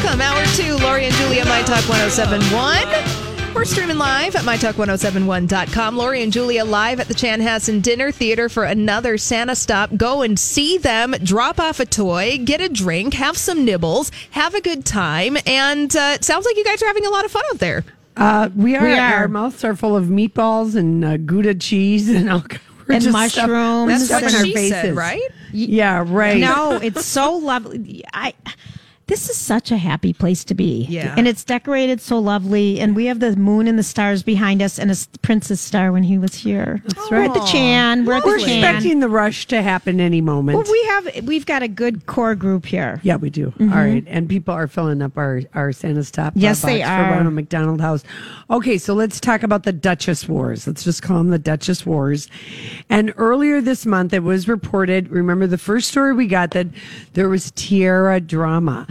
Hey, friends, welcome. Hour two, Lori and Julia, My Talk 1071. We're streaming live at MyTalk1071.com. Lori and Julia live at the Chanhassen Dinner Theater for another Santa stop. Go and see them, drop off a toy, get a drink, have some nibbles, have a good time. And uh, it sounds like you guys are having a lot of fun out there. Uh, we are. We are. Our mouths are full of meatballs and uh, Gouda cheese and all. we're And mushrooms. Stuff, That's what stuff in our she faces. said, right? Yeah, right. No, it's so lovely. I. This is such a happy place to be. Yeah. And it's decorated so lovely. And we have the moon and the stars behind us and a princess star when he was here. That's right. We're at the Chan. We're We're the Chan. expecting the rush to happen any moment. well, we have we've got a good core group here. yeah, we do. All right, and people are filling up our our Santa's top. Mm-hmm. Yes, they for are. Ronald McDonald House. Okay, so let's talk about the Duchess Wars. Let's just call them the Duchess Wars. And earlier this month, it was reported. Remember the first story we got that there was tiara drama.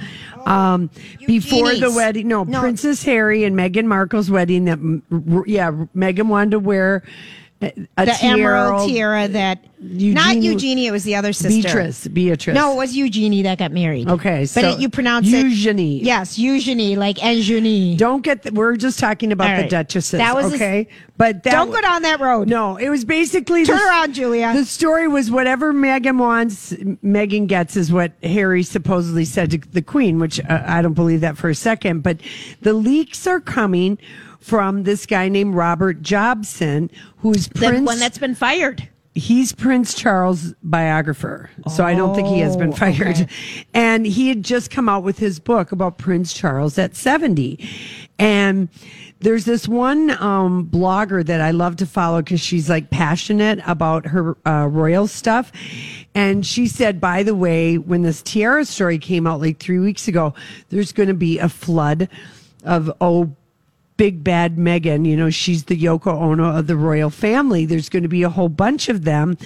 Um, before the wedding, no, No. Princess Harry and Meghan Markle's wedding. That yeah, Meghan wanted to wear a, a The tiara. emerald tiara that not Eugenie- Eugenie, it was the other sister. Beatrice, Beatrice. No, it was Eugenie that got married. Okay, but it, you pronounce Eugenie. it Eugenie. Yes, Eugenie, like Eugenie. Don't get. The, we're just talking about All the right. Duchesses. That was a- okay, but that, Don't go down that road. No, it was basically Turn the- around, Julia. The story was whatever Meghan wants, Meghan gets, is what Harry supposedly said to the Queen, which uh, I don't believe that for a second. But the leaks are coming from this guy named Robert Jobson, who's the Prince. one that's been fired. He's Prince Charles' biographer. So I don't think he has been Oh, fired. okay. And he had just come out with his book about Prince Charles at 70. And there's this one um, blogger that I love to follow because she's like passionate about her uh, royal stuff. And she said, by the way, when this tiara story came out like three weeks ago, there's going to be a flood of, oh, big bad Meghan, you know, she's the Yoko Ono of the royal family. There's going to be a whole bunch of them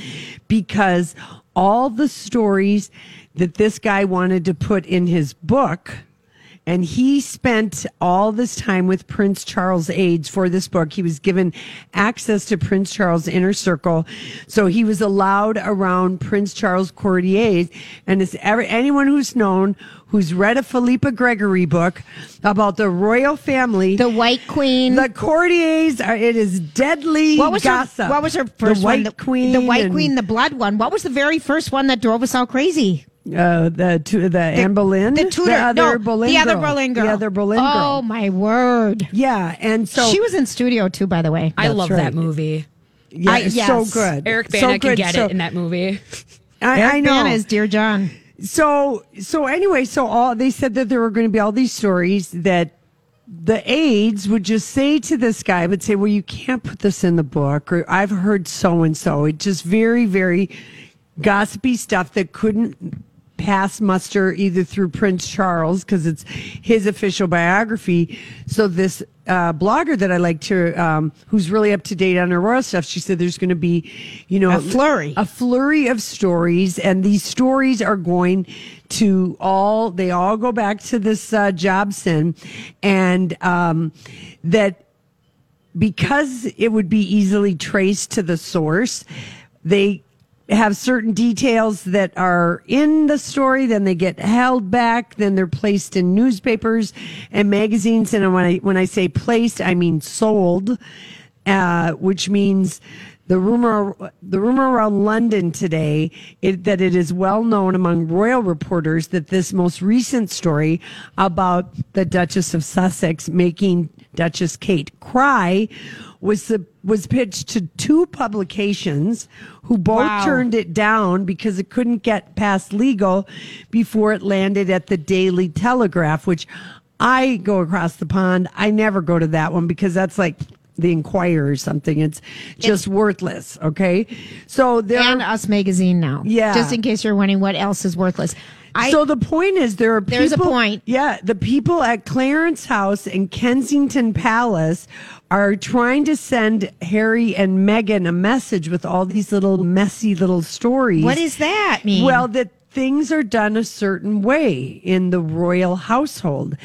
because all the stories that this guy wanted to put in his book. And he spent all this time with Prince Charles' aides for this book. He was given access to Prince Charles' inner circle. So he was allowed around Prince Charles' courtiers. And it's ever, anyone who's known, who's read a Philippa Gregory book about the royal family, The White Queen. the courtiers are, it is deadly what was gossip. her? What was her first the White one? Queen. The White and, Queen, the blood one. What was the very first one that drove us all crazy? Uh, the, tu- the, Anne Boleyn. The Tudor. other no, Boleyn the other girl. Boleyn girl. The other Boleyn Oh my word! Yeah. And so she was in studio too, by the way. I love right. that movie. yeah, I- it's yes. so good. Eric so Bana good. could get So- it in that movie. I, Eric I know. Bana is Dear John. so so anyway, so all they said that there were going to be all these stories that the aides would just say to this guy, would say, "Well, you can't put this in the book," or "I've heard so and so." It just very very gossipy stuff that couldn't pass muster either through Prince Charles because it's his official biography. So this uh, blogger that I like to, um, who's really up to date on her royal stuff, she said there's going to be, you know, A flurry. a flurry of stories, and these stories are going to all they all go back to this uh, Jobson, and um, that because it would be easily traced to the source, they have certain details that are in the story, then they get held back, then they're placed in newspapers and magazines. And when I when I say placed, I mean sold, uh, which means the rumor the rumor around London today it, that it is well known among royal reporters that this most recent story about the Duchess of Sussex making Duchess Kate cry was the, was pitched to two publications who both Wow. turned it down because it couldn't get past legal before it landed at the Daily Telegraph, which I go across the pond. I never go to that one because that's like the Inquirer or something. It's just worthless. Okay. So there and Us Magazine now. Yeah. Just in case you're wondering what else is worthless. I, so the point is there are people, There's a point. Yeah, the people at Clarence House and Kensington Palace are trying to send Harry and Meghan a message with all these little messy little stories. what does that mean? Well, that things are done a certain way in the royal household.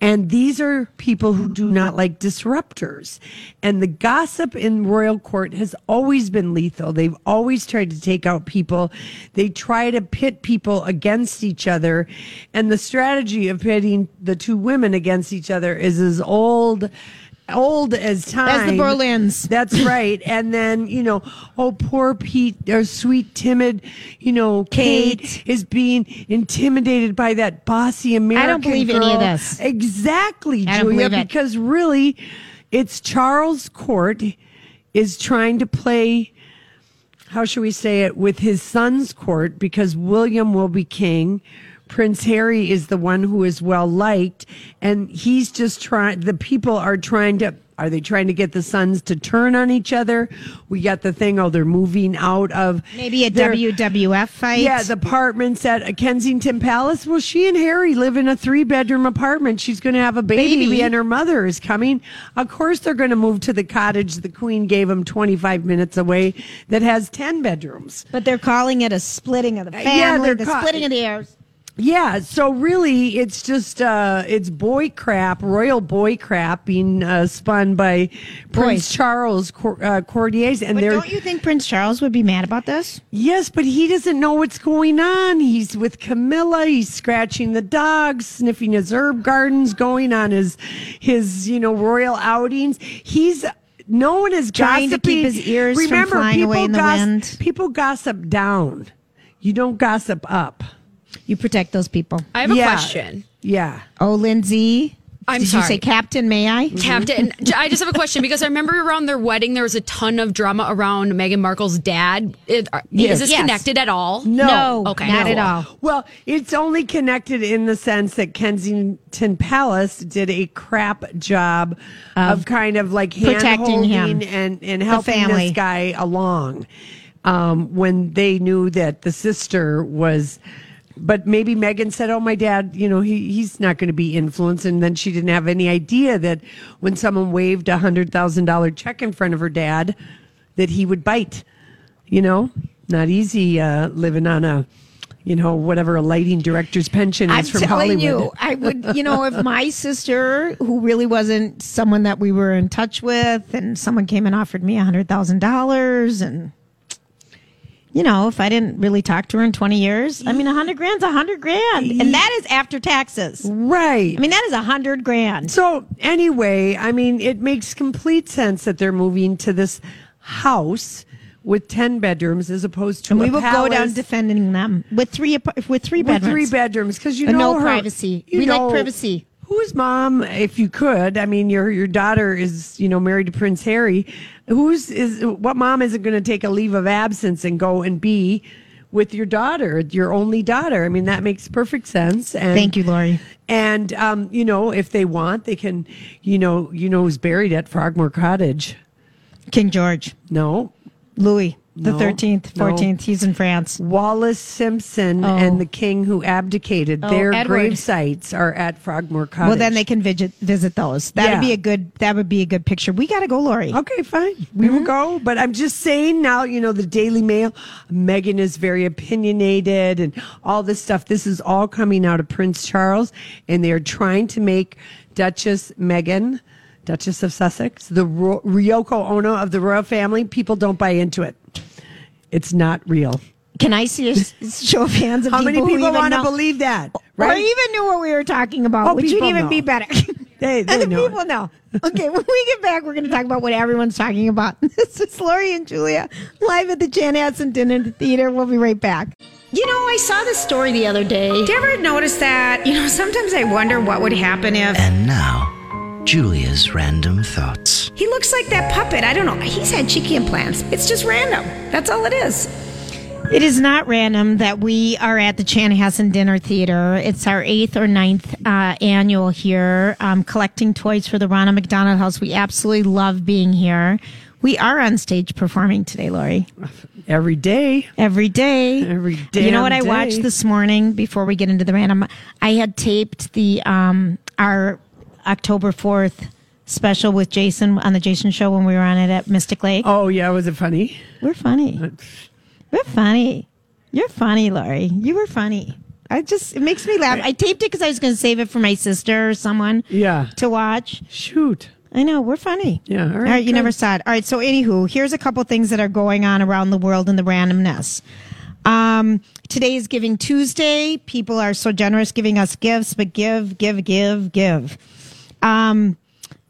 And these are people who do not like disruptors. And the gossip in royal court has always been lethal. They've always tried to take out people. They try to pit people against each other. And the strategy of pitting the two women against each other is as old old as time. As the Boleyns. That's right. And then, you know, oh, poor Pete, or sweet, timid, you know, Kate, Kate. is being intimidated by that bossy American I don't believe any of this. Exactly, Julia, because really, it's Charles Court is trying to play how should we say it with his son's court because William will be king. Prince Harry is the one who is well liked, and he's just trying. The people are trying to. Are they trying to get the sons to turn on each other? We got the thing. Oh, they're moving out of Maybe a their- WWF fight. yeah, the apartments at Kensington Palace. Well, she and Harry live in a three bedroom apartment. She's going to have a baby, Baby. and her mother is coming. Of course, they're going to move to the cottage the Queen gave them 25 minutes away that has 10 bedrooms. But they're calling it a splitting of the uh, family, yeah, they're the ca- splitting of the heirs. Yeah, so really, it's just uh, it's boy crap, royal boy crap being uh, spun by Prince Boys. Charles uh, Courtiers, and But they're don't you think Prince Charles would be mad about this? Yes, but he doesn't know what's going on. He's with Camilla. He's scratching the dogs, sniffing his herb gardens, going on his his you know royal outings. He's no one is Trying to keep gossiping. his ears from Remember, flying people away in the wind. People gossip down. You don't gossip up. You protect those people. I have a Yeah. question. Yeah. Oh, Lindsay. I'm Did you sorry. say Captain? May I? Captain, I just have a question because I remember around their wedding there was a ton of drama around Meghan Markle's dad. It, are- Yes. Is this Yes. connected at all? No. No, Okay. not No. at all. Well, it's only connected in the sense that Kensington Palace did a crap job of, kind of like protecting him. and and helping this guy along um, when they knew that the sister was. But maybe Meghan said, "Oh, my dad, you know, he he's not going to be influenced," and then she didn't have any idea that when someone waved a hundred thousand dollar check in front of her dad, that he would bite. You know, not easy uh, living on a, you know, whatever a lighting director's pension is I'm from telling Hollywood. you, I would, you know, if my sister, who really wasn't someone that we were in touch with, and someone came and offered me a hundred thousand dollars, and you know, if I didn't really talk to her in twenty years, I mean, a hundred grand's a hundred grand, and that is after taxes. right. I mean, that is a hundred grand. So anyway, I mean, it makes complete sense that they're moving to this house with ten bedrooms as opposed to And a we will go down defending them with three with three bedrooms with three bedrooms because you know no her- privacy. We like privacy. Whose mom, if you could? I mean, your your daughter is you know married to Prince Harry. Who's is what mom isn't going to take a leave of absence and go and be with your daughter, your only daughter? I mean, that makes perfect sense. And Thank you, Lori. And um, you know, if they want, they can. You know, you know who's buried at Frogmore Cottage? King George, No, Louis the No, thirteenth, no. fourteenth. He's in France. Wallis Simpson Oh. and the king who abdicated. Oh, Their Edward. grave sites are at Frogmore Cottage. Well, then they can visit visit those. That Yeah. would be a good. That would be a good picture. We got to go, Lori. Okay, fine. We Mm-hmm. will go. But I'm just saying now, you know, the Daily Mail, Meghan is very opinionated and all this stuff. This is all coming out of Prince Charles, and they are trying to make Duchess Meghan Duchess of Sussex, the Ro- Ryoko Ono of the royal family. People don't buy into it. It's not real. Can I see a show of hands of How many people want to believe that? or Right? even knew what we were talking about? Oh, which would people even know. be better. They, they And the know. people know. Okay, when we get back, we're going to talk about what everyone's talking about. This is Lori and Julia live at the Jan Chanhassen Dinner Theater. We'll be right back. You know, I saw this story the other day. Did you ever notice that? You know, sometimes I wonder what would happen if And now, Julia's random thoughts. He looks like that puppet. I don't know. He's had cheeky implants. It's just random. That's all it is. It is not random that we are at the Chanhassen Dinner Theater. It's our eighth or ninth uh, annual here, um, collecting toys for the Ronald McDonald House. We absolutely love being here. We are on stage performing today, Lori. Every day. Every day. Every You know what I damn watched this morning before we get into the random? I had taped the um our October 4th special with Jason on the Jason show when we were on it at Mystic Lake. Oh, yeah. Was it funny? We're funny. We're funny. You're funny, Lori. You were funny. I just it makes me laugh. I taped it because I was going to save it for my sister or someone Yeah. to watch. Shoot. I know we're funny. Yeah, all right, All right. You never saw it. All right. So, anywho, here's a couple things that are going on around the world in the randomness. Um, today is Giving Tuesday. People are so generous giving us gifts, but give, give, give, give. Um,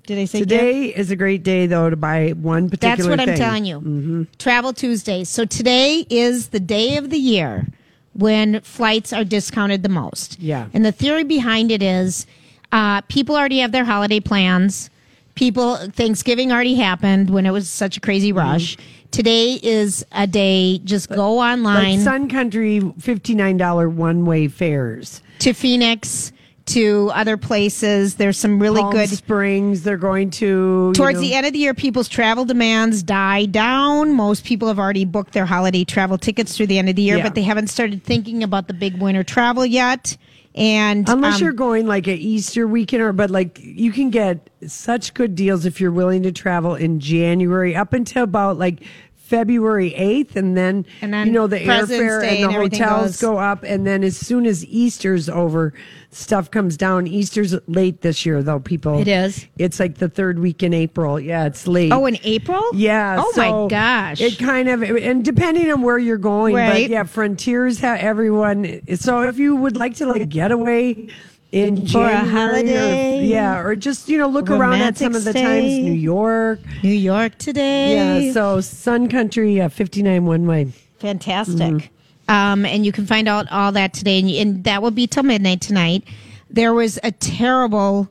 did I say? Today is a great day, though, to buy one particular thing? That's what I'm telling you. Travel Tuesday. So today is the day of the year when flights are discounted the most. Yeah. And the theory behind it is uh, people already have their holiday plans. People, Thanksgiving already happened when it was such a crazy Mm-hmm. rush. Today is a day, just go Like online Sun Country, $59 one way fares. to Phoenix, to other places. There's some really Palm good Springs, they're going to. Towards know- the end of the year, people's travel demands die down. Most people have already booked their holiday travel tickets through the end of the year, Yeah. but they haven't started thinking about the big winter travel yet. And Unless um, you're going like an Easter weekend or, but like you can get such good deals if you're willing to travel in January up until about like February 8th. And then, And then you know, the airfare and the and hotels goes- go up. And then as soon as Easter's over, stuff comes down. Easter's late this year, though, people. It is? It's like the third week in April. Yeah, it's late. oh, in April? Yeah. Oh so my gosh. It kind of and depending on where you're going, Right. but yeah, Frontiers have everyone. So if you would like to like get away in For a January or- holiday. yeah, or just you know look around at some of the Romantic times. New York. New York today. Yeah. So Sun Country, uh, 59 one way. Fantastic. Mm-hmm. Um, and you can find out all that today, and, and that will be till midnight tonight. There was a terrible,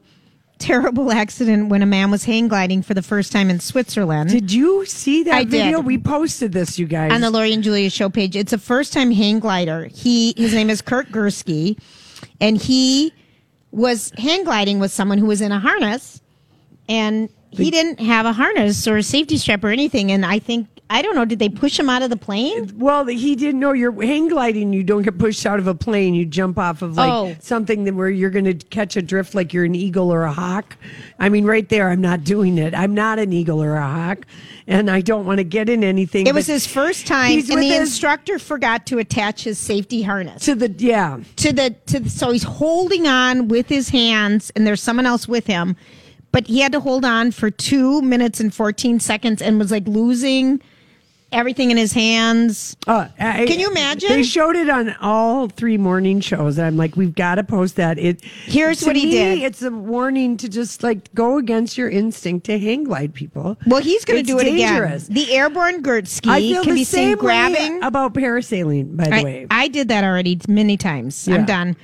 terrible accident when a man was hang gliding for the first time in Switzerland. Did you see that I video? did. We posted this, you guys. on the Lori and Julia show page. It's a first time hang glider. He his name is Kurt Gursky, and he was hang gliding with someone who was in a harness, and he didn't have a harness or a safety strap or anything. And I think I don't know. Did they push him out of the plane? Well, he didn't know you're hang gliding. You don't get pushed out of a plane. You jump off of like Oh. something that where you're going to catch a drift, like you're an eagle or a hawk. I mean, right there, I'm not doing it. I'm not an eagle or a hawk, and I don't want to get in anything. It was his first time, and the his- instructor forgot to attach his safety harness to the yeah. to the to. The, so he's holding on with his hands, and there's someone else with him, but he had to hold on for two minutes and fourteen seconds, and was like losing everything in his hands. Uh, I- Can you imagine? They showed it on all three morning shows. I'm like, we've got to post that. It. Here's what he me, did. It's a warning to just like go against your instinct to hang glide people. Well, he's going to do it dangerous. again. The airborne I Gursky feel can the be same seen grabbing. about parasailing. By the I, way, I did that already many times. Yeah. I'm done.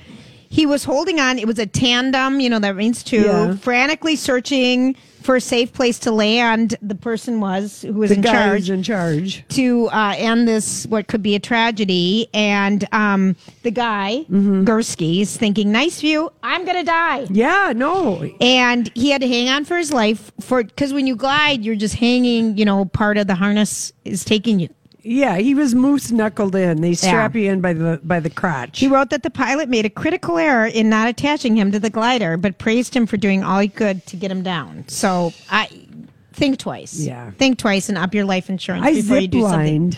He was holding on. It was a tandem, you know, that means two, Yeah. frantically searching for a safe place to land. The person was who was the in charge in charge. to uh, end this, what could be a tragedy. And um, the guy, Mm-hmm. Gursky, is thinking, nice view, I'm going to die. Yeah, no. And he had to hang on for his life for because when you glide, you're just hanging. You know, part of the harness is taking you. Yeah, he was moose knuckled in. They strap you in by the by the crotch. He wrote that the pilot made a critical error in not attaching him to the glider, but praised him for doing all he could to get him down. So I think twice. Yeah. think twice and up your life insurance I before you do something.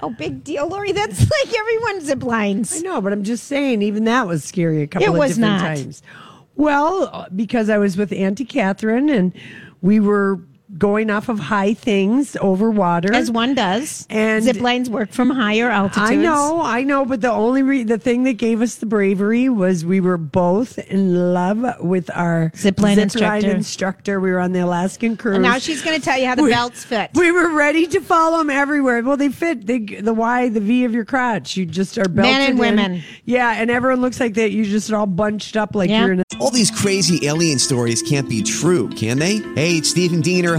Oh, big deal, Lori. That's like everyone zip lines. I know, but I'm just saying, even that was scary a couple It of was different not. times. Well, because I was with Auntie Catherine and we were going off of high things over water. As one does. And- zip lines work from higher altitudes. I know, I know, but the only re- the thing that gave us the bravery was we were both in love with our Zipline instructor. instructor. We were on the Alaskan cruise. And now she's going to tell you how the We- belts fit. We were ready to follow them everywhere. Well, they fit they, the Y, the V of your crotch. You just are belted and in. women. Yeah, and everyone looks like that. You just are all bunched up like Yeah. you're in a All these crazy alien stories can't be true, can they? Hey, it's Stephen Diener,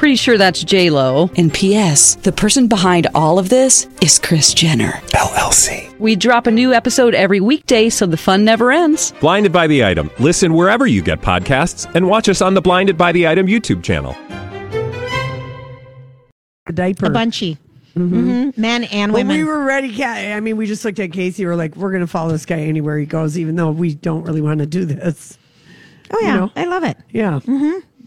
Pretty sure that's J Lo. And P.S. The person behind all of this is Kris Jenner. LLC. We drop a new episode every weekday, so the fun never ends. Blinded by the item. Listen wherever you get podcasts, and watch us on the Blinded by the Item YouTube channel. The diaper. A bunchy. Mhm. Men and But women. we were ready. I mean, we just looked at Casey. We're like, we're going to follow this guy anywhere he goes, even though we don't really want to do this. oh, yeah. you know. I love it. Yeah.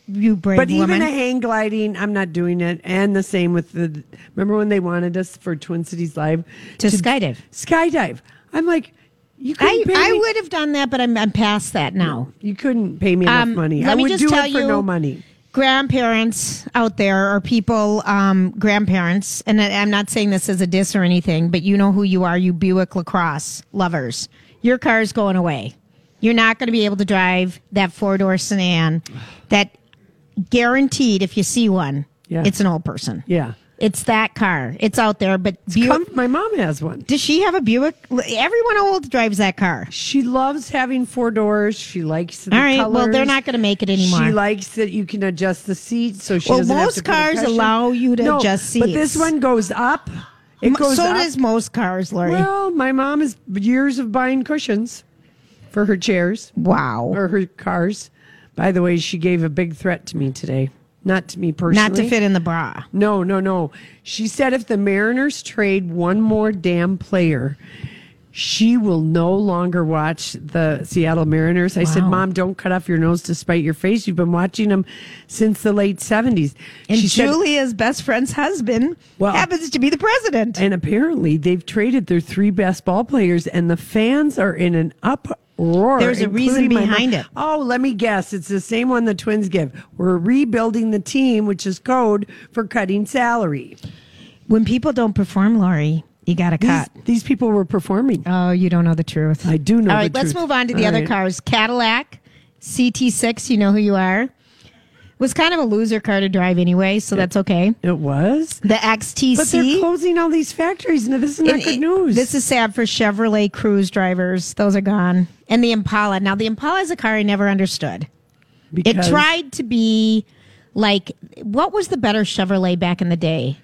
You brave But woman. even a hang gliding, I'm not doing it. And the same with the. Remember when they wanted us for Twin Cities Live To skydive. Skydive. I'm like, you I, I would have done that, but I'm, I'm past that now. You couldn't pay me enough Um, money. I would just do it for you- no money. grandparents out there or people, um, grandparents, and I- I'm not saying this as a diss or anything, but you know who you are, you Buick LaCrosse lovers. Your car's going away. You're not going to be able to drive that four door sedan that guaranteed, if you see one, Yeah. it's an old person. Yeah. It's that car. It's out there, but Buick, my mom has one. does she have a Buick? Everyone old drives that car. She loves having four doors. She likes the All right, well, they're not going to make it anymore. She likes that you can adjust the seat, so she Well, doesn't have most to a cars allow you to No, adjust seats, But this one goes up. It goes so up. does most cars, Lori. Well, my mom has years of buying cushions for her chairs wow. or her cars. By the way, she gave a big threat to me today. Not to me personally. Not to fit in the bra. No, no, no. She said if the Mariners trade one more damn player, she will no longer watch the Seattle Mariners. I said, Mom, don't cut off your nose to spite your face. You've been watching them since the late 70s. And she said, Julia's best friend's husband Well- happens to be the president. and apparently they've traded their three best ball players, and the fans are in an uproar. There's a reason behind it. Oh, let me guess. It's the same one the Twins give. We're rebuilding the team, which is code for cutting salary. when people don't perform, Lori, you got to cut. these people were performing. Oh, you don't know the truth. I do know All right, let's truth. move on to the All other right. cars. Cadillac CT6, you know who you are. Was kind of a loser car to drive anyway, so that's okay. It was. The XTS. But they're closing all these factories. Now, this is not And good it- news. This is sad for Chevrolet Cruze drivers. Those are gone. And the Impala. Now, the Impala is a car I never understood. because It tried to be like, what was the better Chevrolet back in the day?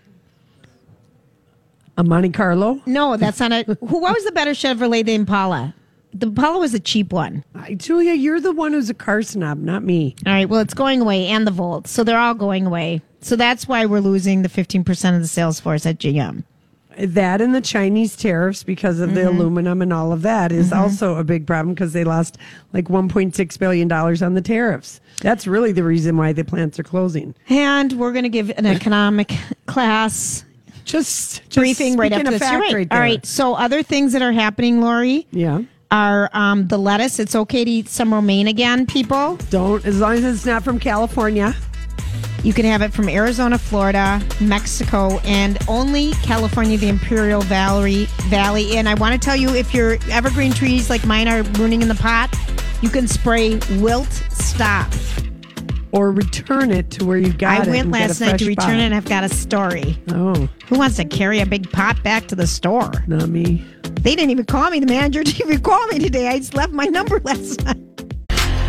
a Monte Carlo. No, that's not a. Who? What was the better Chevrolet? The Impala. The Impala was a cheap one. I, Julia, you're the one who's a car snob, not me. All right. Well, it's going away, and the Volt. So they're all going away. So that's why we're losing the fifteen percent of the sales force at GM. That and the Chinese tariffs because of the Mm-hmm. aluminum and all of that is also a big problem because they lost like 1.6 billion dollars on the tariffs. That's really the reason why the plants are closing. And we're going to give an economic class Just, just briefing right after this. Right. there. All right. So other things that are happening, Lori, Yeah. Are um, the lettuce. It's okay to eat some romaine again, people. Don't as long as it's not from California. You can have it from Arizona, Florida, Mexico, and only California, the Imperial Valley. Valley. And I want to tell you, if your evergreen trees like mine are ruining in the pot, you can spray Wilt Stop. Or return it to where you got I it. I went and last night to return pot. it, and I've got a story. Oh, Who wants to carry a big pot back to the store? not me. They didn't even call me. The manager didn't even call me today. I just left my number last night.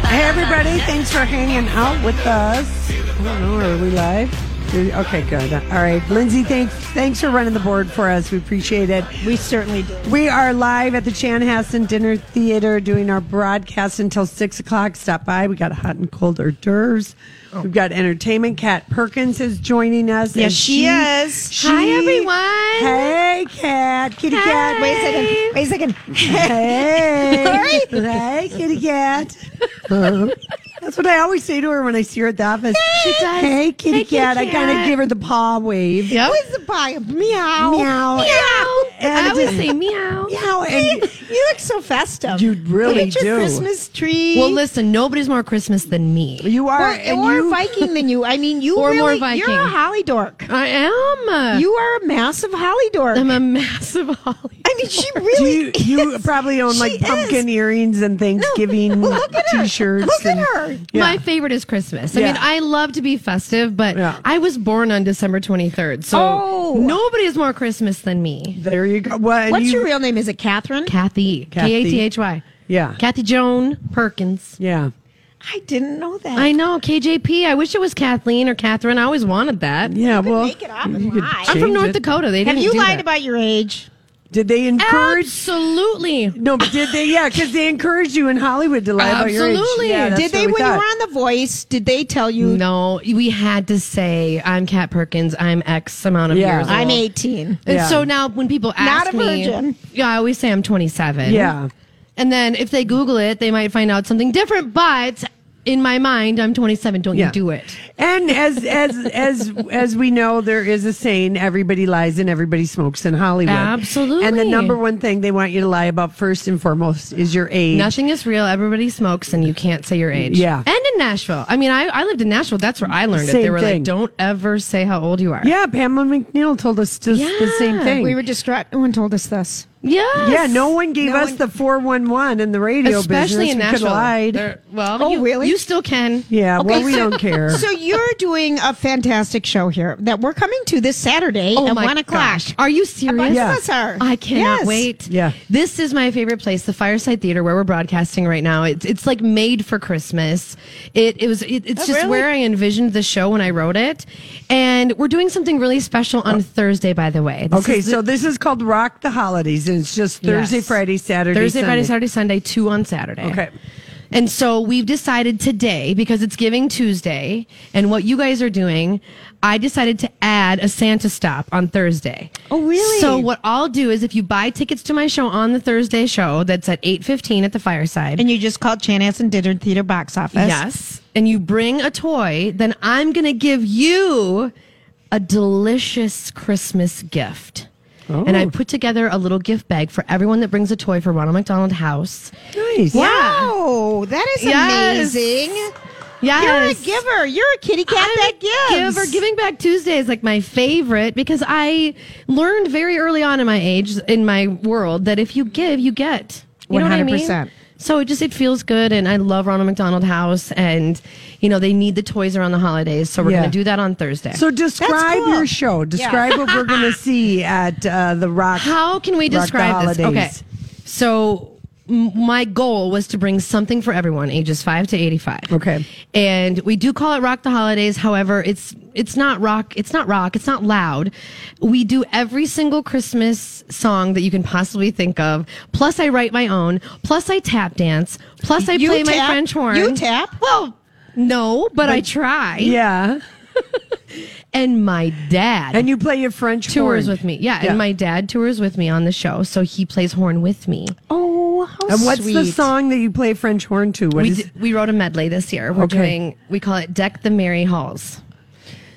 Hey everybody, thanks for hanging out with us. I don't know, are we live? Okay, good. All right, Lindsay, thanks thanks for running the board for us. We appreciate it. We certainly do. We are live at the Chan Chanhassen Dinner Theater doing our broadcast until six o'clock. Stop by. We got hot and cold hors d'oeuvres. Oh. We've got entertainment. Kat Perkins is joining us. Yes, and she is. she- Hi, everyone. Hey, Kat. Kitty Cat. Wait a second. Wait a second. Hey. hey, kitty cat. That's what I always say to her when I see her at the office. She does. Hey, kitty Hey, kitty cat. I kind of give her the paw wave. Yep. What's the pie? Meow. Meow. Meow. And I always say meow. Meow. And you look so festive. You really Look at your do. Christmas tree. Well, listen, nobody's more Christmas than me. You are, Or, and or you, Viking than you. I mean, you Or more really, Viking. You're a holly dork. I am. You are a massive holly dork. I'm a massive holly. I mean, she do really. you, you probably own like She pumpkin is. earrings and Thanksgiving Look at t-shirts. Look at and- her. Yeah. My favorite is Christmas. I Yeah. mean, I love to be festive, but Yeah. I was born on December 23rd. So Oh. nobody is more Christmas than me. There you go. Well, What's you- your real name? Is it Catherine? Kathy. Kathy. K A T H Y. Yeah. Kathy Joan Perkins. Yeah. I didn't know that. I know, KJP. I wish it was Kathleen or Catherine. I always wanted that. Yeah. Well, make it up and lie. I'm from North it. Dakota. They Have didn't you do lied that. about your age? Did they encourage? Absolutely. No, but did they? Yeah, because they encouraged you in Hollywood to lie about your age. Absolutely. Yeah, Did they, what we when you were on The Voice, did they tell you? No, we had to say I'm Kat Perkins. I'm X amount of Yeah. years old. I'm 18. And Yeah. so now when people ask you, Not ask a me, virgin. yeah, I always say I'm 27. Yeah. And then if they Google it, they might find out something different. But in my mind, I'm 27. Don't Yeah. you do it? And as as as as we know, there is a saying: everybody lies and everybody smokes in Hollywood. Absolutely. And the number one thing they want you to lie about first and foremost is your age. Nothing is real. Everybody smokes, and you can't say your age. Yeah. And in Nashville, I mean, I, I lived in Nashville. That's where I learned it. They were thing. like, "Don't ever say how old you are." Yeah, Pamela McNeil told us just the same thing. We were distraught. No one told us this. Yes. yeah, no one gave No us one- the four one one in the radio Especially business. in we Nashville. lied. They're- Well, Oh, you, really? You still can. Yeah, well, we don't care. So you're doing a fantastic show here that we're coming to this Saturday Oh at my one o'clock. gosh. Are you A serious? bunch Yeah. of us are. I cannot Yes. wait. Yeah. This is my favorite place, the Fireside Theater, where we're broadcasting right now. It's it's like made for Christmas. It it was it, it's Oh, just really? where I envisioned the show when I wrote it, and we're doing something really special on uh, Thursday. By the way, This Okay, is the- so this is called Rock the Holidays, and it's just Thursday, Yes. Friday, Saturday, Thursday, Friday, Saturday, Sunday, two on Saturday. Okay. And so we've decided today, because it's Giving Tuesday, and what you guys are doing, I decided to add a Santa stop on Thursday. Oh, really? So what I'll do is if you buy tickets to my show on the Thursday show, that's at 8.15 at the Fireside. And you just called Chanhassen Dinner Theater box office. Yes. And you bring a toy, then I'm going to give you a delicious Christmas gift. And I oh. put together a little gift bag for everyone that brings a toy for Ronald McDonald House. Nice. Wow, that is Yes. amazing. Yes. You're a giver. You're a kitty cat I'm that gives. Giver. Giving Back Tuesday is like my favorite because I learned very early on in my age, in my world, that if you give, you get. You know what I mean? 100%. So it just it feels good, and I love Ronald McDonald House, and you know they need the toys around the holidays, so we're Yeah. gonna do that on Thursday. So describe cool. your show. Describe what we're going to see at uh, the Rock. How can we Rock the describe this? Okay. Holidays. So m- my goal was to bring something for everyone ages 5 to 85. Okay. And we do call it Rock the Holidays. However, it's it's not rock, it's not rock, it's not loud. We do every single Christmas song that you can possibly think of. Plus I write my own. Plus I tap dance. Plus I You play my? French horn. You tap? Well, no, but, I try. Yeah. And my dad And you play your French tours horn. with me. Yeah, Yeah. and my dad tours with me on the show, so he plays horn with me. Oh, how sweet. And what's the song that you play French horn to? What we, is? d- we wrote a medley this year. We're Okay. doing we call it Deck the Merry Halls.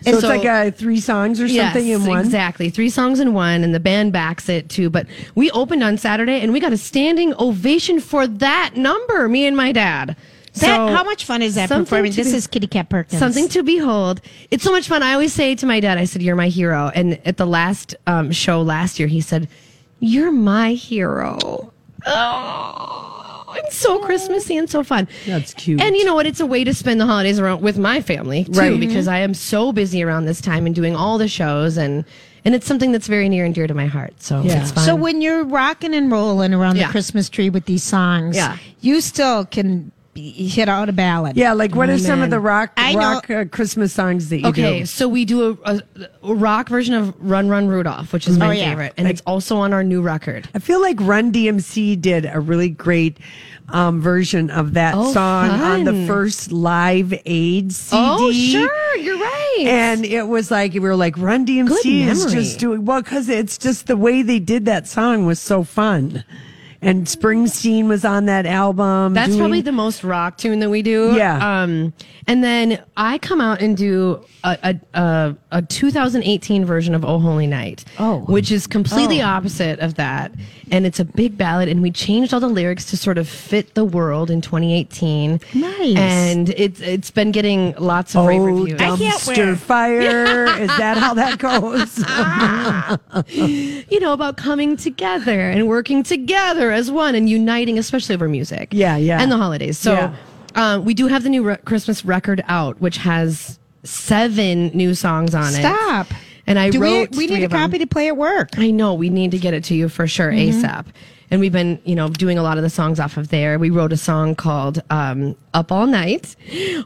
So it's like uh, three songs or something yes, in one. Exactly. Three songs in one, and the band backs it too. But we opened on Saturday and we got a standing ovation for that number, me and my dad. That, So, how much fun is that something performing? This be- is Kitty Cat Perkins. Something to behold. It's so much fun. I always say to my dad, I said, You're my hero. And at the last um, show last year, he said, You're my hero. Oh, it's so Christmassy and so fun. That's cute. And you know what? It's a way to spend the holidays around with my family too, Right. because I am so busy around this time and doing all the shows and and it's something that's very near and dear to my heart. So Yeah. it's fun. So when you're rocking and rolling around Yeah. the Christmas tree with these songs, Yeah. you still can hit out a ballad. Yeah, like what are some of the rock I rock uh, Christmas songs that you do? Okay, do? so we do a, a, a rock version of Run Run Rudolph, which is my Oh, yeah. favorite, and it's also on our new record. I feel like Run DMC did a really great um, version of that Oh, song on the first live aid CD. Oh, sure, you're right. And it was like we were like Run DMC Good is memory. just doing well because it's just the way they did that song was so fun. And Springsteen was on that album. That's doing- probably the most rock tune that we do. Yeah. Um, and then I come out and do a, a, a, a 2018 version of Oh Holy Night. Oh. Which is completely Oh. opposite of that. And it's a big ballad. And we changed all the lyrics to sort of fit the world in 2018. Nice. And it's, it's been getting lots of rave Oh, reviews. dumpster fire! Is that how that goes? you know, about coming together and working together as one and uniting, especially over music. Yeah, yeah. And the holidays. So Yeah. um, we do have the new re- Christmas record out, which has seven new songs on it. Stop. And I Do we, wrote. we three need a copy to play at work. I know we need to get it to you for sure Mm-hmm. ASAP. And we've been, you know, doing a lot of the songs off of there. We wrote a song called um, "Up All Night,"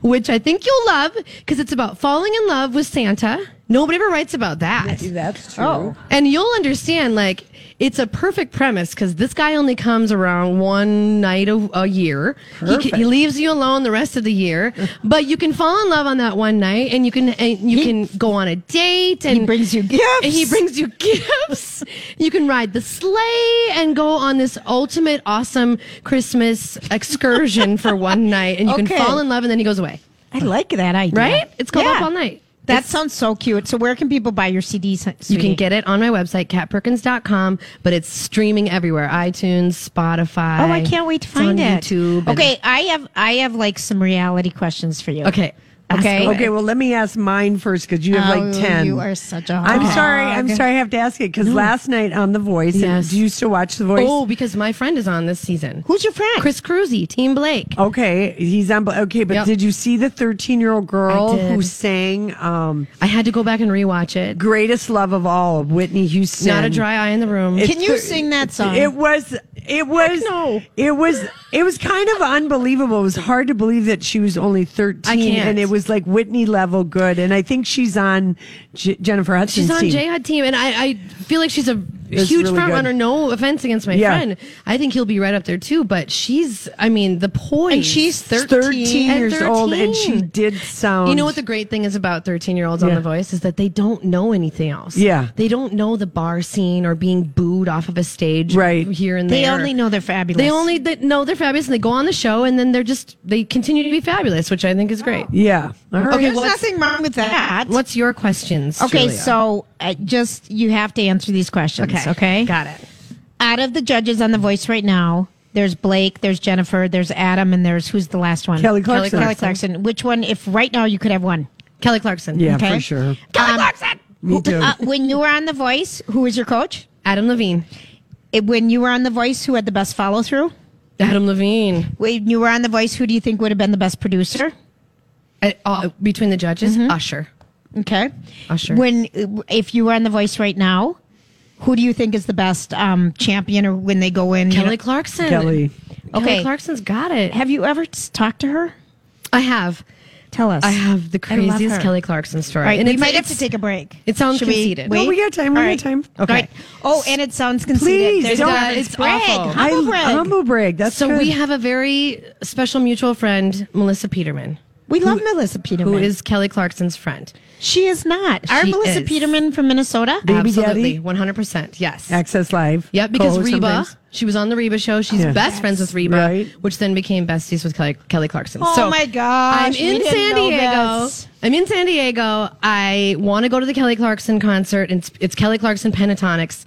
which I think you'll love because it's about falling in love with Santa. Nobody ever writes about that. That's true. Oh. And you'll understand, like, it's a perfect premise because this guy only comes around one night a, a year. He, Perfect. he leaves you alone the rest of the year, but you can fall in love on that one night, and you can and you can go on a date, and He brings you gifts. and he brings you gifts. you can ride the sleigh and go on this ultimate awesome Christmas excursion for one night, and you Okay. can fall in love, and then he goes away. I like that idea. Right? It's called Yeah. Up All Night. That sounds so cute. So where can people buy your CD? You can get it on my website, catperkins.com, but it's streaming everywhere iTunes, Spotify. Oh, I can't wait to It's find it. YouTube. Okay, I have I have like some reality questions for you. Okay. Ask Okay. Okay, well, let me ask mine first because you have Oh, like 10. You are such a I'm sorry. I'm sorry I have to ask it because last night on The Voice, and Yes. do you still watch The Voice? Oh, because my friend is on this season. Who's your friend? Chris Kroeze, Team Blake. Okay, he's on. Okay, but Yep. did you see the 13 year old girl I did. who sang um, I had to go back and rewatch it. "Greatest Love of All" Whitney Houston? Not a dry eye in the room. It's Can you thir- sing that song? It was. It was. no. It was. It was kind of unbelievable. It was hard to believe that she was only 13, I can't. and it was like Whitney level good. And I think she's on J- Jennifer Hudson's She's on team. J Hud team, and I, I feel like she's a It's huge really front good. runner. No offense against my Yeah. friend. I think he'll be right up there too, but she's, I mean, the poise. And she's 13. 13 At years old, and 13. she did sound. You know what the great thing is about 13 year olds on Yeah. The Voice is that they don't know anything else. Yeah. They don't know the bar scene or being booed off of a stage Right. here and there. They there. only know they're fabulous. They only they know they're fabulous and they go on the show and then they're just, they continue to be fabulous, which I think is great. Yeah. All right. Okay, There's what's- nothing wrong with that. What's your questions? Okay, Julia? so uh, just you have to answer these questions. Okay. Okay. Got it. Out of the judges on The Voice right now, there's Blake, there's Jennifer, there's Adam, and there's who's the last one? Kelly Clarkson. Kelly Clarkson. Which one? If right now you could have one. Kelly Clarkson. Yeah, Okay. for sure. Kelly Clarkson. Me too. Uh, when you were on The Voice, who was your coach? Adam Levine. It, when you were on The Voice, who had the best follow through? Adam Levine. When you were on The Voice, who do you think would have been the best producer? Uh, uh, between the judges, Mm-hmm. Usher. Okay. Usher. When if you were on The Voice right now, who do you think is the best um, champion or when they go in? you Kelly know- Clarkson. Kelly. Okay. Kelly Clarkson's got it. Have you ever talked to her? I have. Tell us. I have the craziest. Kelly Clarkson story. All right, and we it's- might have to take a break. It sounds Should we conceited. wait? No, we got time. We All got time. Okay. Right. Oh, and it sounds conceited. Please, There's don't- no- it's brag. awful. Humble I- brag. humble brag. That's so good. we have a very special mutual friend, Melissa Peterman, we love Melissa Peterman. who is Kelly Clarkson's friend. She is not. Our She Melissa is. Peterman from Minnesota. Baby Absolutely, Daddy? one hundred percent. Yes. Access Live. Yep, because co-host Reba, sometimes. she was on the Reba show. She's Yeah. best friends with Reba, Right. which then became besties with Kelly, Kelly Clarkson. Oh so my gosh, I'm we in didn't San know Diego. this. I'm in San Diego. I want to go to the Kelly Clarkson concert. It's, it's Kelly Clarkson Pentatonix,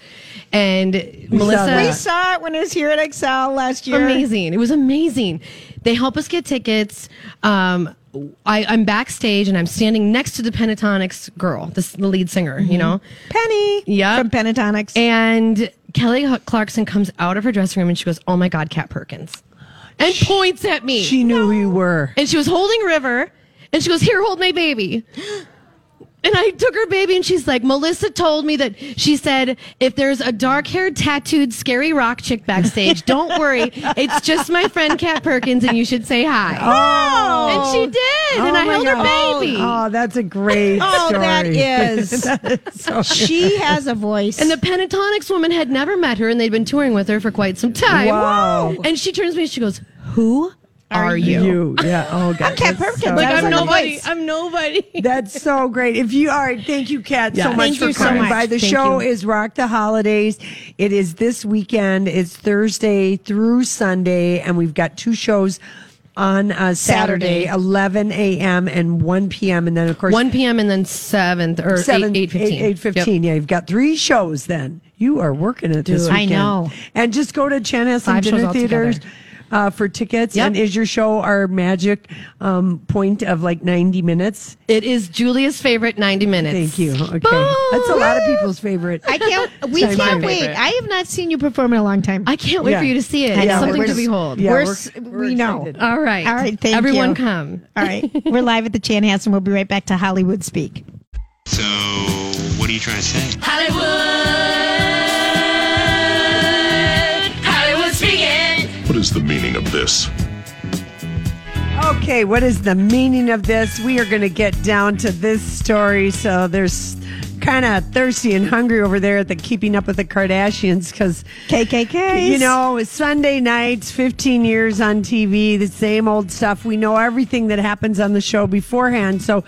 and Melissa. that. we saw it when it was here at Xcel last year. amazing. It was amazing. They help us get tickets. Um, I, I'm backstage and I'm standing next to the Pentatonix girl, this, the lead singer, you know? Penny. Yeah. From Pentatonix. And Kelly Clarkson comes out of her dressing room and she goes, Oh my God, Kat Perkins. And points at me. She knew who you were. and she was holding River and she goes, Here, hold my baby. And I took her baby, and she's like, Melissa told me that she said, if there's a dark haired, tattooed, scary rock chick backstage, don't worry. It's just my friend Kat Perkins, and you should say hi. Oh. And she did. and Oh I held God. her baby. Oh, oh, that's a great Oh, story. that is. That is so She has a voice. And the Pentatonix woman had never met her, and they'd been touring with her for quite some time. Wow. And she turns to me and she goes, Who are, you? You, yeah. Oh, God. I'm Kat that's Perkins. so- Like, I'm like nobody. voice. I'm nobody. That's so great. If you all right, thank you, Kat, so much Thank for you so coming much. by. The Thank show you. is Rock the Holidays. It is this weekend. It's Thursday through Sunday, and we've got two shows on uh, Saturday, Saturday. 11 a.m. and 1 p.m. And then, of course, 1 p.m. and then 7th or 7, 8, 8 15. 8, 15. Yeah, you've got three shows then. You are working it this Dude, I know. And just go to Chanhassen Five shows Dinner altogether. Theaters. Uh, for tickets, Yep. and is your show our magic um, point of like ninety minutes? It is Julia's favorite 90 minutes. Thank you. Okay, that's a lot of people's favorite. I can't. We Sorry, can't my wait. favorite. I have not seen you perform in a long time. I can't wait Yeah. for you to see it. It's something We're to s- behold. Yeah, we're, we're- we're we know. excited. All right. All right, thank Everyone you. come. All right, we're live at the Chanhassen. We'll be right back to Hollywood Speak. So, what are you trying to say? Hollywood. Is the meaning of this? Okay, what is the meaning of this? We are going to get down to this story. So there's kind of thirsty and hungry over there at the Keeping Up with the Kardashians because KKK. you know it's Sunday nights, 15 years on TV, the same old stuff. We know everything that happens on the show beforehand. So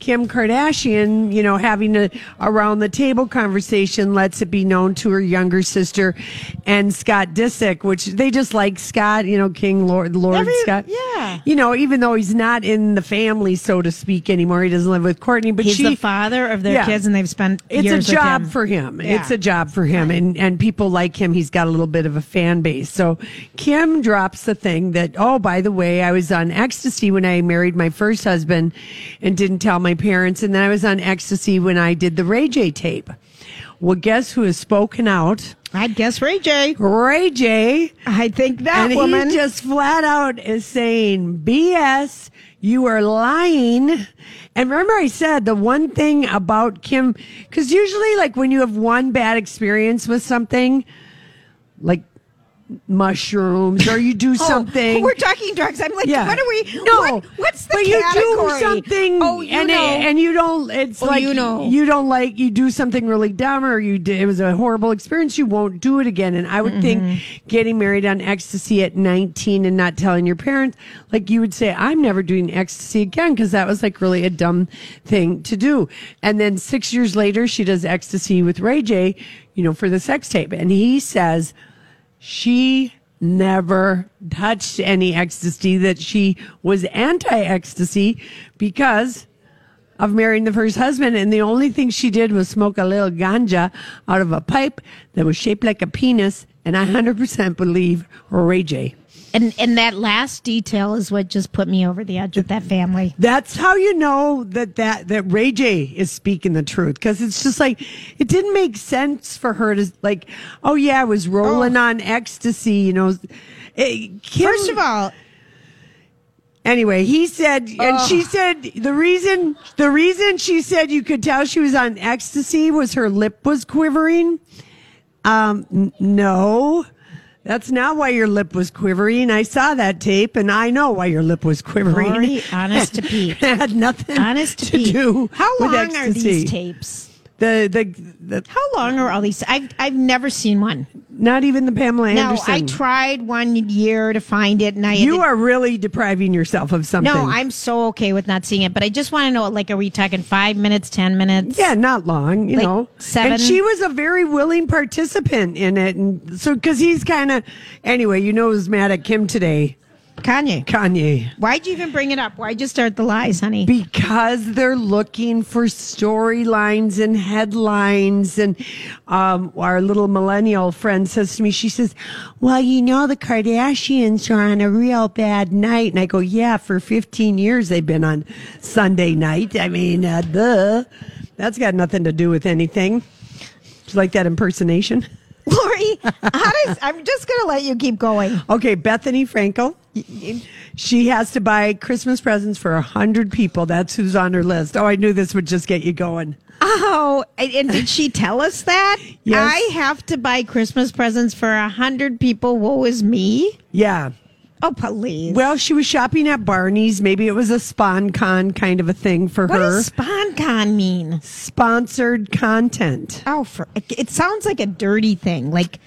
Kim Kardashian, you know, having a around the table conversation lets it be known to her younger sister and Scott Disick, which they just like Scott, you know, King Lord Lord Every- Scott. yeah. You know, even though he's not in the family, so to speak, anymore, he doesn't live with Kourtney, but He's she the father of their Yeah. kids, and they've spent it's years a job him. for him. Yeah. It's a job for him, and and people like him. He's got a little bit of a fan base. So Kim drops the thing that oh, by the way, I was on ecstasy when I married my first husband, and didn't tell my parents, and then I was on ecstasy when I did the Ray J tape. Well, guess who has spoken out? I'd guess Ray J. Ray J. I think that and woman. he just flat out is saying BS. You are lying. And remember, I said the one thing about Kim, because usually, like when you have one bad experience with something, like mushrooms, or you do something. Oh, we're talking drugs. I'm like, Yeah. what are we? No, what- what's the but you do something, Oh, you and know. and you don't. It's Oh, like you know. you don't like you do something really dumb, or you did, it was a horrible experience. You won't do it again. And I would think Mm-hmm. getting married on ecstasy at 19 and not telling your parents, like you would say, I'm never doing ecstasy again because that was like really a dumb thing to do. And then six years later, she does ecstasy with Ray J, you know, for the sex tape, and he says she never touched any ecstasy, that she was anti ecstasy because of marrying the first husband. And the only thing she did was smoke a little ganja out of a pipe that was shaped like a penis. And I 100% believe Ray J. And and that last detail is what just put me over the edge with that family. That's how you know that that that Ray J is speaking the truth because it's just like it didn't make sense for her to like, oh yeah, I was rolling on ecstasy, you know. It- Kim- First of all, Anyway, he said, and she said the reason the reason she said you could tell she was on ecstasy was her lip was quivering. Um, n- no, that's not why your lip was quivering. I saw that tape, and I know why your lip was quivering. Lori, honest to Pete. had nothing honest to, to do How with long are these tapes? The, the the How long are all these? I've I've never seen one. not even the Pamela No, Anderson. I tried one year to find it, and I you are really depriving yourself of something. No, I'm so okay with not seeing it, but I just want to know, like, are we talking five minutes, ten minutes? Yeah, not long, you Like know. seven- And she was a very willing participant in it. And so, because he's kind of, anyway, you know, who's mad at Kim today? Kanye. Kanye. Why'd you even bring it up? Why'd you start the lies, honey? Because they're looking for storylines and headlines. And um, our little millennial friend says to me, she says, Well, you know, the Kardashians are on a real bad night. And I go, Yeah, for 15 years they've been on Sunday night. I mean, uh, duh. That's got nothing to do with anything. Do you like that impersonation? How does, I'm just going to let you keep going. Okay, Bethenny Frankel. She has to buy Christmas presents for a hundred people. That's who's on her list. Oh, I knew this would just get you going. Oh, and did she tell us that? Yes. I have to buy Christmas presents for a hundred people. Woe is me. Yeah. Oh, please. Well, she was shopping at Barney's. Maybe it was a SponCon kind of a thing for What her. does SponCon mean? Sponsored content. Oh, for, it sounds like a dirty thing. Like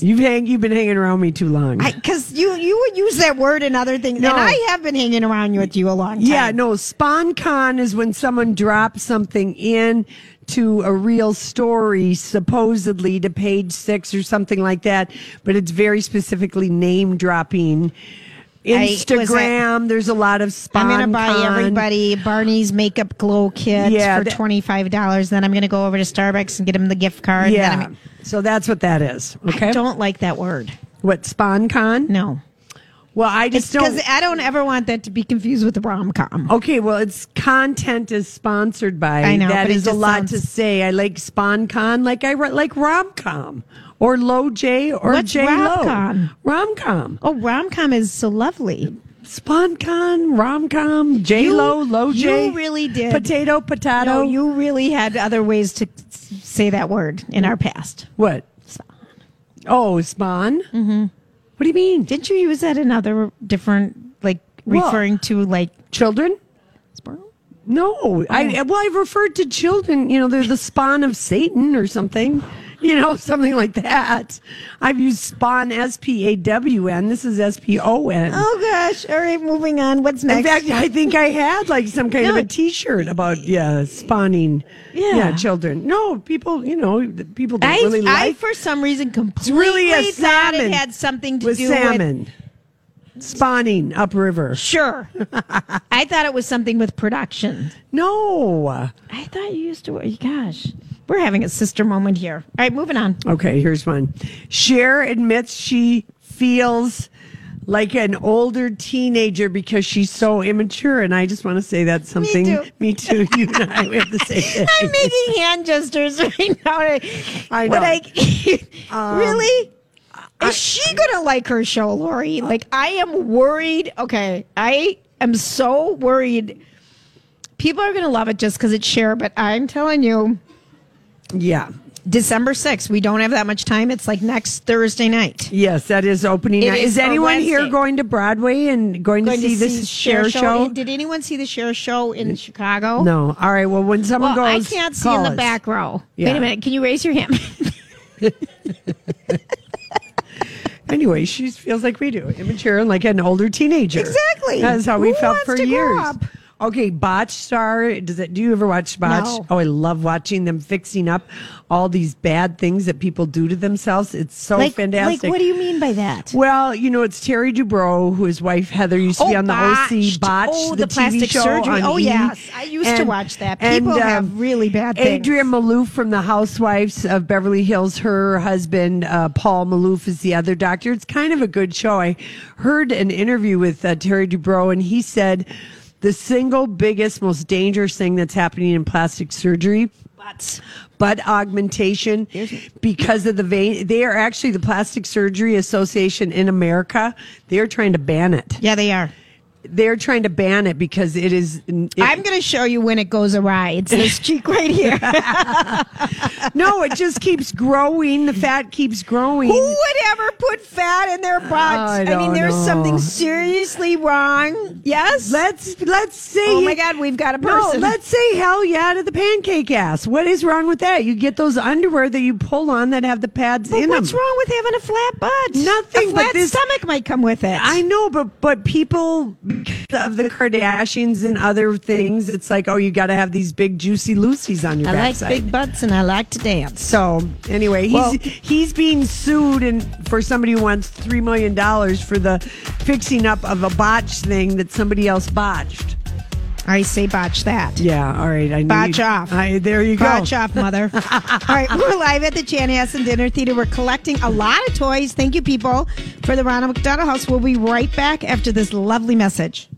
You've hang, you've been hanging around me too long. because you you would use that word in other things, No. and I have been hanging around with you a long time. Yeah, no, SponCon is when someone drops something in to a real story, supposedly to page six or something like that, but it's very specifically name dropping. I- Instagram, there's a lot of SponCon. I'm gonna buy everybody Barney's makeup glow kit Yeah, for twenty five dollars. Then I'm gonna go over to Starbucks and get him the gift card. Yeah, so that's what that is. Okay, I don't like that word. what SponCon? No, Well, I just because don't. I don't ever want that to be confused with a rom com. Okay, well, it's content is sponsored by. I know, that is a lot sounds- to say. I like SponCon, like I like like romcom or low J or What's J Lo. rom-com? Romcom, Oh, rom com is so lovely. SponCon, rom com, J Lo, low J. You really did. Potato, potato. No, you really had other ways to say that word in our past. what? Spawn. Oh, spawn. Mm-hmm. What do you mean? Didn't you use that in other different, like Well- referring to like Children? sperm? No, I oh. well, I've referred to children. You know, they're the spawn of Satan or something. You know, something like that. I've used spawn S P A W N. This is S P O N. Oh gosh! All right, moving on. What's next? In fact, I think I had like some kind of a T-shirt about yeah spawning Yeah. children. No, people, you know, people don't I, really like. I for some reason completely really thought it had something to do with do salmon spawning upriver. Sure, I thought it was something with production. No, I thought you used to. Gosh, we're having a sister moment here. All right, moving on. Okay, here's one. Cher admits she feels like an older teenager because she's so immature, and I just want to say that's something. Me too. Me too. You and I we have the same thing. I'm making hand gestures right now. I know. I, um, really? Is she gonna like her show, Lori? Like I am worried. Okay, I am so worried. People are gonna love it just because it's Cher, but I'm telling you, Yeah. December 6th, we don't have that much time. It's like next Thursday night. Yes, that is opening. It night. is Is, anyone here Wednesday. going to Broadway and going, Going to see this Cher show? Did anyone see the Cher show in Chicago? No. All right. Well, when someone Well, goes, I can't see in call the us. back row. Yeah. Wait a minute. Can you raise your hand? Anyway, she feels like we do, immature and like an older teenager. Exactly. That's how we Who felt wants for to grow years. up? Okay, Botch Star. Does it? Do you ever watch Botch? No. Oh, I love watching them fixing up all these bad things that people do to themselves. It's so like, fantastic. like, what do you mean by that? Well, you know, it's Terry Dubrow, who his wife Heather used to be Oh, on the Botched. OC Botch, Oh, the, the plastic surgery. on Oh, E! yes. I used to watch that. People have really bad things. Adrienne Maloof from the Housewives of Beverly Hills, her husband uh, Paul Maloof is the other doctor. It's kind of a good show. I heard an interview with uh, Terry Dubrow, and he said the single biggest, most dangerous thing that's happening in plastic surgery Butts. butt augmentation because of the vein. They are actually the Plastic Surgery Association in America. They are trying to ban it. Yeah, they are. They're trying to ban it because it is. it- I'm going to show you when it goes awry. It's this cheek right here. no, it just keeps growing. The fat keeps growing. Who would ever put fat in their butts? I I, mean, there's know. something seriously wrong. Yes. Let's let's say. Oh my God, we've got a person. No, let's say hell yeah to the pancake ass. What is wrong with that? You get those underwear that you pull on that have the pads But in what's them. What's wrong with having a flat butt? Nothing, A but flat this- stomach might come with it. I know, but but people of the Kardashians and other things, it's like, oh, you got to have these big juicy Lucy's on your I like big butts and I like to dance. so anyway, he's Well- he's being sued and for somebody who wants three million dollars for the fixing up of a botch thing that somebody else botched. I say botch that. Yeah, all right. I Botch off. I, there you go. Botch off, mother. All right, we're live at the Chanhassen Dinner Theater. We're collecting a lot of toys. Thank you, people, for the Ronald McDonald House. We'll be right back after this lovely message.